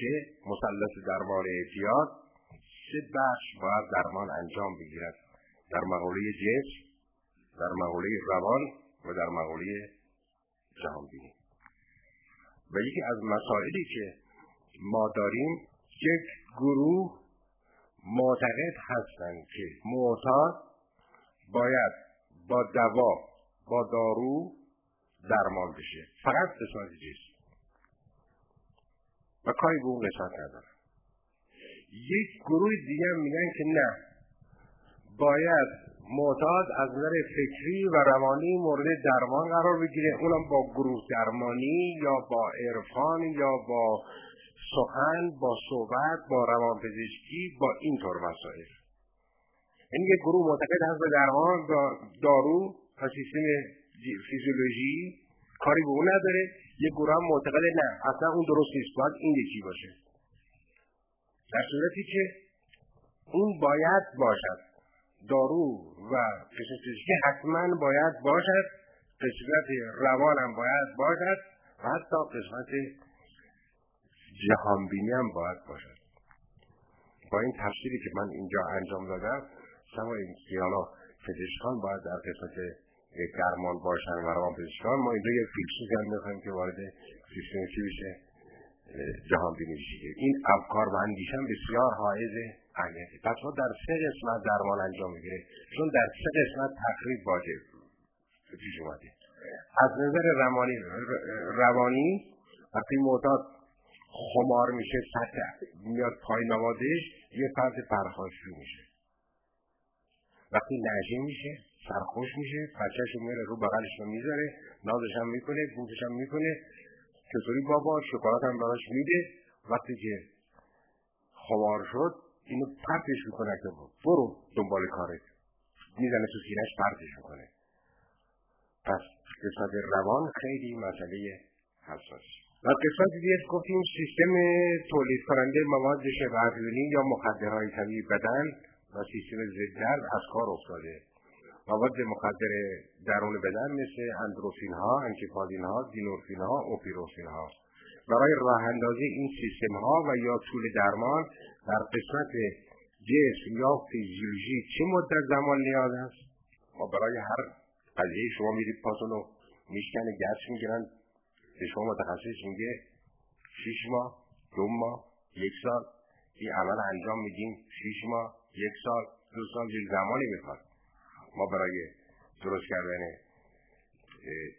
که مثلث درمان اعتیاد سه بخش باید درمان انجام بگیرد؟ در مقوله جسم در مقوله روان و در مقوله جهانبینی. و یکی از مسائلی که ما داریم یک گروه معتقد هستند که معتاد باید با دوا با دارو درمان بشه. فقط قسمت جسم. و کاری به اون قسمت نداره یک گروه دیگه میگن که نه. باید معتاد از نظر فکری و روانی مورد درمان قرار بگیره. اونم با گروه درمانی یا با عرفان یا با سخن با صحبت با روانپزشکی با اینطور مسائل. این یعنی یک گروه معتقد هست به درمان دارو و سیستم فیزیولوژی کاری به اون نداره. یک گروه معتقد نه. اصلا اون درست نیست. باید این یکی باشه. در صورتی که اون باید باشد. دارو و فیزیولوژی حتما باید باشد. قسمت روان هم باید باشد. و حتی قسمت جهانبینی هم باید باشد. با این تفسیری که من اینجا انجام دادم سوا این حالا پزشکان باید در قسمت درمان باشن و روان پزشکان ما اینجا یک هم می‌خوایم که وارد چی بشه؟ جهان بینی این افکار و اندیشن بسیار حائز اهمیتی. پس ما در سه قسمت درمان انجام می‌گیره چون در سه قسمت تخریب واجب پیش اومده. از نظر روانی روانی وقتی معتاد خمار میشه سطح میاد پای نوازش یه فرد پرخاشجو میشه. وقتی نجی میشه سرخوش میشه بچهش میره رو بغلش رو می‌ذاره نازش هم می‌کنه بوسش هم می‌کنه. چطوری بابا؟ شکلات هم براش میده. وقتی که خمار شد اینو پرتش می‌کنه که برو دنبال کارت. می‌زنه تو سینهش پرتش می‌کنه. پس قسمت روان خیلی مسئله حساس. و قسمت دیگه گفتیم سیستم تولید کننده مواد شبه یا مخدرهای طبیعی بدن و سیستم ضد از کار افتاده. مواد مخدر درون بدن مثل اندروفین ها، انکیپالین ها، دینورفین ها، اوپیروفین ها برای راه اندازی این سیستم ها و یا طول درمان در قسمت جسم یا فیزیولوژی چه مدت زمان نیاز است؟ و برای هر قضیه شما میرید پاتون رو میشکنه گرش می‌گیرن. به شما متخصص میگه شیش ماه دو ماه یک سال. این عمل انجام میدیم شیش ماه یک سال دو سال زمانی می‌خواد. ما برای درست کردن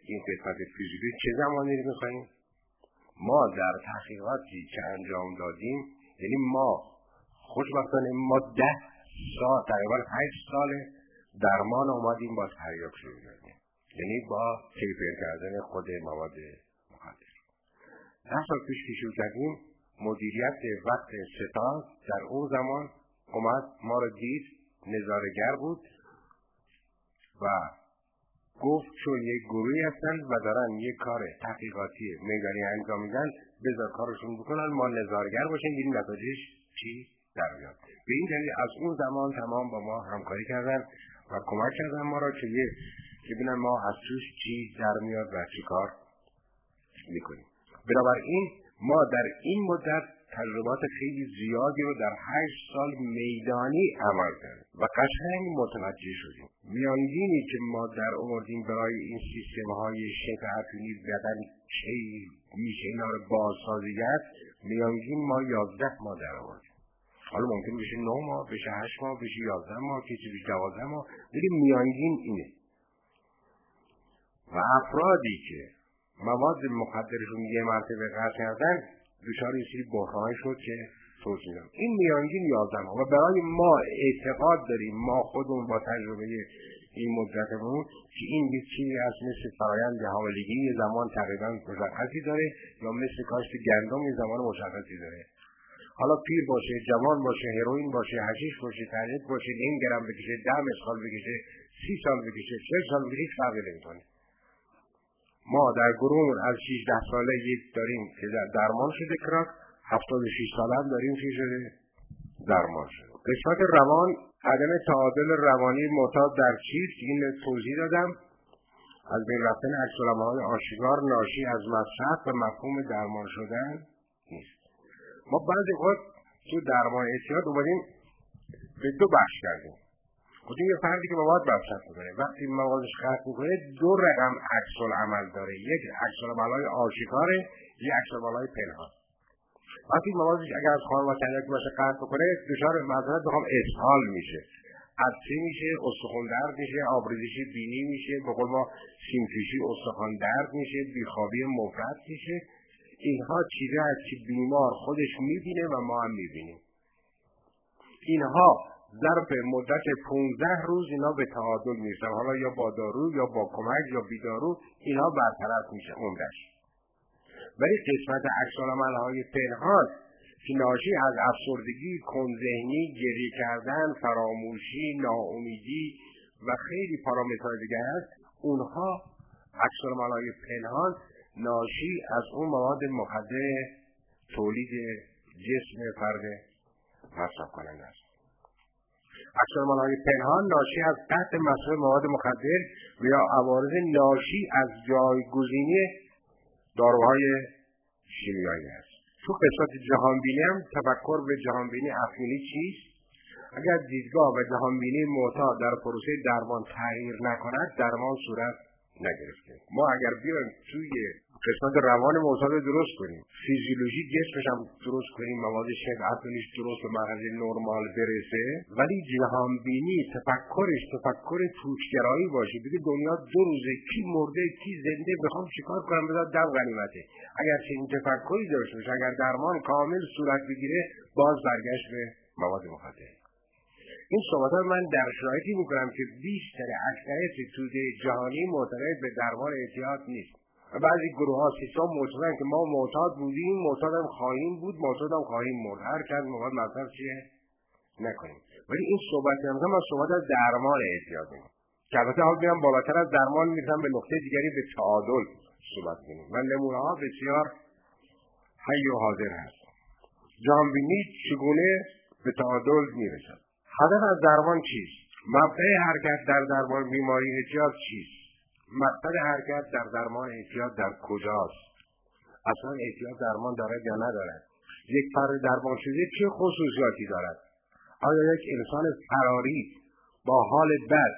این قسمت فیزیکی چه زمانی رو میخواییم ما در تحقیقاتی که انجام دادیم یعنی ما خوشبختانه ما ده سال تقریبا هشت سال درمان آمدیم با تریاک شروع کردیم یعنی با کیفر کردن خود مواد مخدر. ده سال پیش که شروع کردیم مدیریت وقت ستاد در اون زمان اومد ما رو دید نظارگر بود. و گفت چون یک گروهی هستن و دارن یک کار تحقیقاتی میدانی انجام میدن بذار کارشون بکنن ما نظارگر باشیم. این نتایجش چی در میاد؟ به این دلیل از اون زمان تمام با ما همکاری کردن و کمک کردن ما را که یه ببینن ما از توش چی در میاد و چی کار می‌کنیم. بنابراین ما در این مدت تجربات خیلی زیادی رو در هشت سال میدانی عمل کرد و قشنگ متوجه شدیم. میانگینی که ما در آوردیم برای این سیستم های شکل اتونی بدن چه میشه اینا رو بازسازیت میانگین ما یازده ماه در آوردیم. حالا ممکن بشه نه ماه بشه هشت ماه بشه یازده ماه کسی بشه دوازده ماه ولی میانگین اینه. و افرادی که مواد مخدرشون یه مرتبه قطع کردن دچار یه سری بحران شد که توضیح این میانگین یازده و برای ما اعتقاد داریم ما خودمون با تجربه این مدتمون که این یک چیزی از مثل فرایند حاملگی یه زمان تقریبا مشخصی داره یا مثل کاشت گندم یه زمان مشخصی داره. حالا پیر باشه جوان باشه هروئین باشه هشیش باشه تریک باشه این گرم بکشه ده سال بکشه سی سال بکشه چه سال بکشه هیچ فرقی نمی‌کنه. ما در گروه از 16 ساله یک داریم که در درمان شده کراک 76 ساله هم داریم که شده درمان شده. قسمت روان عدم تعادل روانی معتاد در چیست؟ این توضیح دادم. از بین رفتن های آشکار ناشی از مصرف و مفهوم درمان شدن نیست. ما بعضی وقت تو درمان اعتیاد اومدیم به دو بخش کردیم. خودی یه فردی که مواد مصرف می‌کنه؟ وقتی موادش خرد می‌کنه دو رقم عکس عمل داره. یک عکس های آشکاره یک عکس های پنهان. وقتی موادش اگر از خان و کنک باشه قطع بکنه دچار معذرت بخوام اسهال میشه. عطسه میشه استخون درد میشه آبریزشی بینی میشه به قول ما سیمفیشی استخوان درد میشه بیخوابی مفرد میشه. اینها چیزه هست که بیمار خودش می‌بینه و ما هم می‌بینیم. اینها ظرف مدت 15 روز اینا به تعادل میشن حالا یا با دارو یا با کمک یا بیدارو اینها برطرف میشه عمرش. ولی قسمت عکسالعمل های پنهان که ناشی از افسردگی کنذهنی گریه کردن فراموشی ناامیدی و خیلی پارامترهای دیگه هست اونها عکسالعمل های پنهان ناشی از اون مواد مخدر تولید جسم فرد مصرف کننده است. عکسالعمل های پنهان ناشی از تحت مصرف مواد مخدر و یا عوارض ناشی از جایگزینی داروهای شیمیایی است. تو قسمت جهانبینی هم تفکر به جهانبینی افیلی چیست؟ اگر دیدگاه و جهانبینی معتاد در پروسه درمان تغییر نکند درمان صورت نگرفته. ما اگر بیایم توی قسمت روان معتاد درست کنیم. فیزیولوژی جسمش هم درست کنیم مواد شد عقلش درست به مرحله نرمال برسه. ولی جهانبینی تفکرش تفکر توشگرایی باشه. بگه دنیا دو روزه کی مرده کی زنده بخوام چیکار کنم؟ بذار دم غنیمته. اگر چنین تفکری داشته باشه اگر درمان کامل صورت بگیره باز برگشت به مواد مخدر. این صحبت من در شرایطی می‌کنم که بیشتر اکثریت توده جهانی معتقد به درمان اعتیاد نیست. و بعضی گروه ها سیستم معتقدن که ما معتاد بودیم معتاد هم خواهیم بود معتاد هم خواهیم مرد. هر کس مواد مصرف چیه؟ نکنیم. ولی این صحبت هم من صحبت از درمان اعتیاد می‌کنم. که البته حال میرم بالاتر از درمان می‌رسم به نقطه دیگری به تعادل صحبت کنیم و نمونه ها بسیار حی و حاضر هست جانبینی چگونه به تعادل می‌رسد؟ هدف از درمان چیست؟ مبدع حرکت در درمان بیماری اعتیاد چیست؟ مقصد حرکت در درمان اعتیاد در کجاست؟ اصلا اعتیاد درمان دارد یا ندارد؟ یک فرد درمان شده چه خصوصیاتی دارد؟ آیا یک انسان فراری با حال بد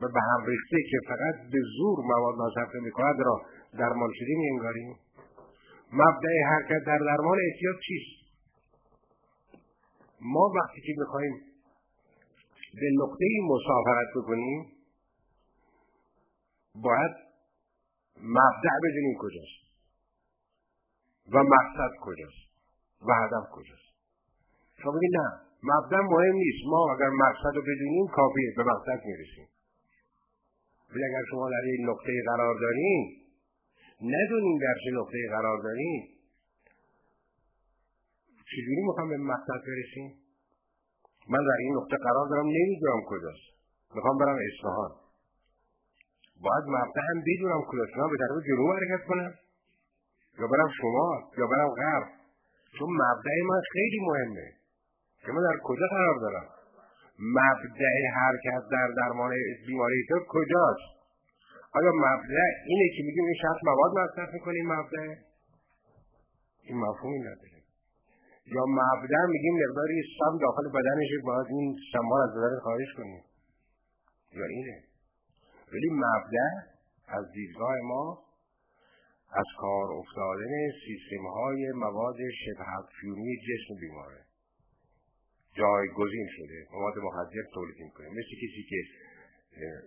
و به هم ریخته که فقط به زور مواد مصرف می‌کند را درمان شده میانگاریم؟ مبدع حرکت در درمان احتیاط چیست؟ ما وقتی که می‌خواهیم به نقطه مسافرت بکنیم باید مبدع بدونیم کجاست. و مقصد کجاست. و هدف کجاست. شما بگید نه مبدع مهم نیست. ما اگر مقصد رو بدونیم کافیه. به مقصد می‌رسیم. ولی اگر شما در این نقطه قرار دارین ندونیم در چه نقطه قرار داریم چجوری می‌خوام به مقصد برسیم؟ من در این نقطه قرار دارم نمی‌دونم کجاست. می‌خوام برم اصفهان. باید مبدع هم بدونم کجاست به طرف جنوب حرکت کنم. یا برم شمال یا برم غرب. چون مبدع من خیلی مهمه. که من در کجا قرار دارم؟ مبدع حرکت در درمان بیماری تو کجاست؟ آیا مبدع اینه که میگیم این شخص مواد مصرف می‌کنیم مبدع این مفهومی نداره. یا مبدع میگیم مقداری سم داخل بدنش باید این سمار از بدن خارج کنیم. یا اینه. ولی مبدع از دیدگاه ما از کار افتادن سیستم های مواد شبه افیونی جسم بیماره. جایگزین شده. مواد مخدر تولید می‌کنه. مثل کسی که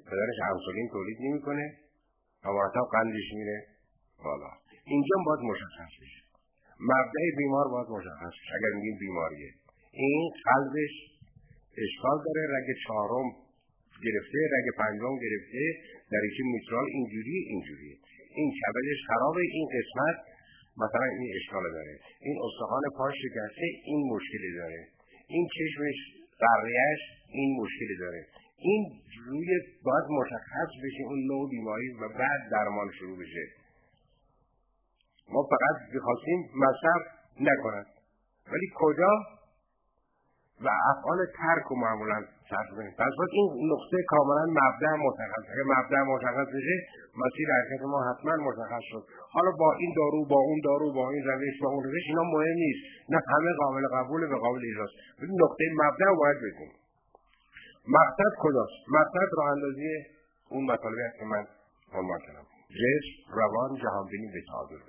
بدنش انسولین تولید نمی‌کنه و مرتب قندش میره بالا. اینجا باید مشخص بشه. مبدع بیمار باید مشخص بشه. اگر میگیم بیماریه. این قلبش اشکال داره. رگ چهارم گرفته رگ پنجم گرفته دریچه میترال اینجوری اینجوری. این کبدش خرابه این قسمت مثلا این اشکال داره. این استخوان پاش شکسته این مشکلی داره. این چشمش قریهش این مشکلی داره. این روی باید مشخص بشه اون نوع بیماری و بعد درمان شروع بشه. ما فقط بخواستیم مصرف نکند ولی کجا؟ و افعال ترک و معمولا کنیم پس باید این نقطه کاملا مبدع مشخص. اگه مبدع مشخص بشه مسیر حرکت ما حتما مشخص شد. حالا با این دارو با اون دارو با این روش با اون روش اینا مهم نیست. نه همه قابل قبول به قابل اجراست. نقطه مبدع باید بدونیم. مقصد کجاست؟ مقصد راه اندازی اون مطالبی است که من عنوان کردم جسم روان جهانبینی به تعادل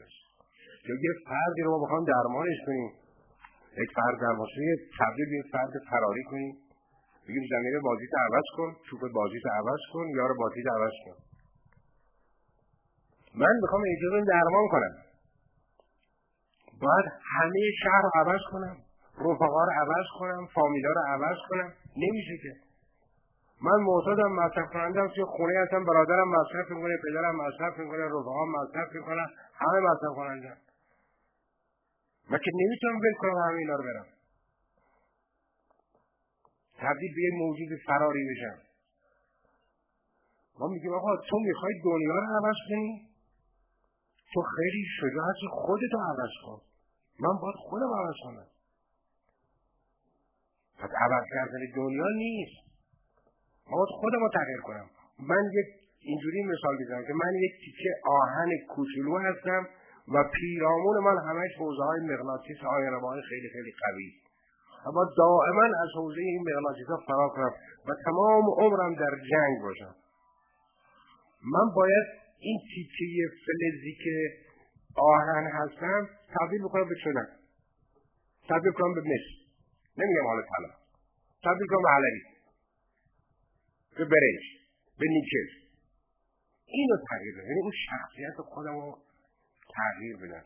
یا یه فردی رو ما بخوام درمانش کنیم. یک فرد درمان یه تبدیل به فرد فراری کنیم. بگیم زمینه بازی تو عوض کن توپ بازی تو عوض کن یار بازی تو عوض کن. من می‌خوام رو درمان کنم. باید همه شهر رو عوض کنم رفقا رو عوض کنم فامیلا رو عوض کنم. نمیشه که. من معتادم مصرف کنندم توی خونه هستم برادرم مصرف می‌کنه پدرم مصرف می‌کنه رفقام مصرف می‌کنن همه مصرف کنندم من که نمی‌تونم ول کنم همه اینا رو برم. تبدیل به یه موجود فراری بشم ما میگیم آقا تو می‌خوای دنیا رو عوض کنی؟ تو خیلی شجاع هستی خودتو عوض کن. من باید خودم عوض کنم. پس عوض کردن دنیا نیست. ما باید خودم رو تغییر کنم. من یک اینجوری مثال بزنم که من یک تیکه آهن کوچولو هستم و پیرامون من همش حوزه های مغناطیس های خیلی خیلی قوی. اما دائما از حوزه این مغناطیس ها فرار کنم و تمام عمرم در جنگ باشم. من باید این تیکه فلزی که آهن هستم تبدیل بکنم به چنک. تبدیل کنم به مس. نمیگم حالا طلا. تبدیل کنم به علری به برنج. به نیکل اینو تغییر بدم. یعنی اون شخصیت خودم رو تغییر بدم.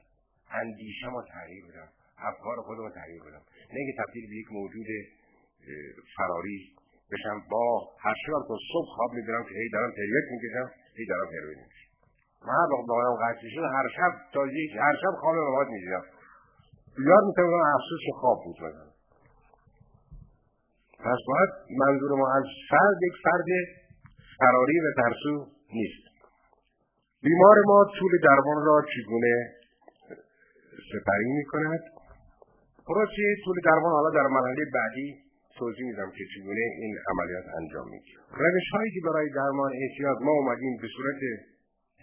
اندیشه ما تغییر بدم. افکار خودم رو تغییر بدم. نه اینکه تبدیل به یک موجود فراری بشم. با هر شب تا صبح خواب می‌برم که هی دارم تریاک می‌کشم هی دارم هروئین می‌کشم. من هر وقت باورم قطعی شد هر شب تا یک هر شب خواب مواد می‌گیرم. یاد می‌تونم افسوس خواب بود مثلا پس باید منظور ما از فرد یک فرد فراری و ترسو نیست. بیمار ما طول درمان را چگونه سپری می کند پروسه طول درمان حالا در مرحله بعدی توضیح میدم که چگونه این عملیات انجام می‌گیره روش هایی که برای درمان احتیاط ما اومدیم به صورت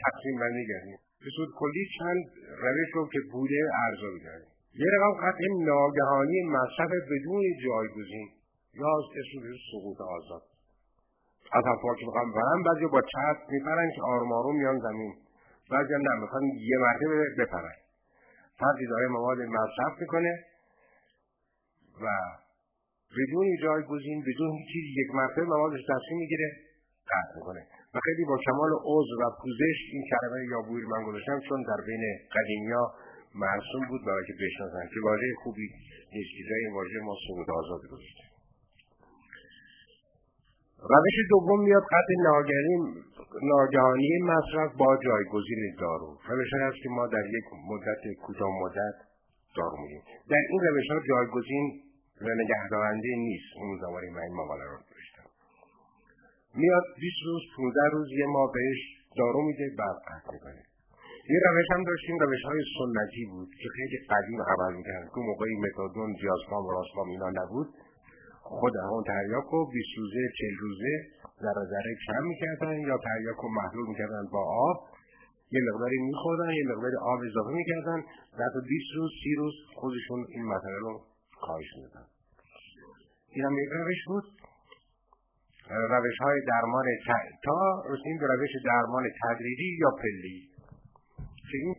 تقسیم بندی کردیم به صورت کلی چند روش رو که بوده ارزیابی کردیم یه رقم قطع ناگهانی مصرف بدون جایگزین یا اسم سقوط آزاد. از افراد که می‌خوام برن بعضی با چسب میپرن که آروم آروم میان زمین. بعضی هم نه یه مرتبه بپرن. فردی داره مواد مصرف می‌کنه. و بدون جایگزین بدون چیزی یک مرتبه موادش تصمیم می‌گیره قطع می‌کنه. و خیلی با کمال عضو و پوزش این کلمه یا بویر من گذاشتم چون در بین قدیمیا مرسوم بود برای که بشناسن که واژه خوبی نیست که این واژه ما سقوط آزاد گذاشته. روش دوم میاد قطع ناگهانی مصرف با جایگزین دارو. روش هست که ما در یک مدت کوتاه مدت دارو میدیم در این روش ها جایگزین و نگهدارنده نیست. اون زمانی من این مقاله رو داشتم میاد 20 روز 15 روز یه ما بهش دارو میده بعد قطع می‌کنه. یه روش هم داشتیم روش های سنتی بود که خیلی قدیم عمل می‌کرد. که موقعی متادون دیازپام و راسپام اینا نبود. خود همون تریاک رو 20 روزه 40 روزه ذره ذره کم می‌کردن یا تریاک رو محلول می‌کردن با آب. یه مقداری میخوردن یه مقداری آب اضافه می‌کردن. بعد 20 روز 30 روز خودشون این مسئله رو کاهش میدن این هم یک روش بود. روش های درمان تا رسیم به روش درمان تدریجی یا پلی. که این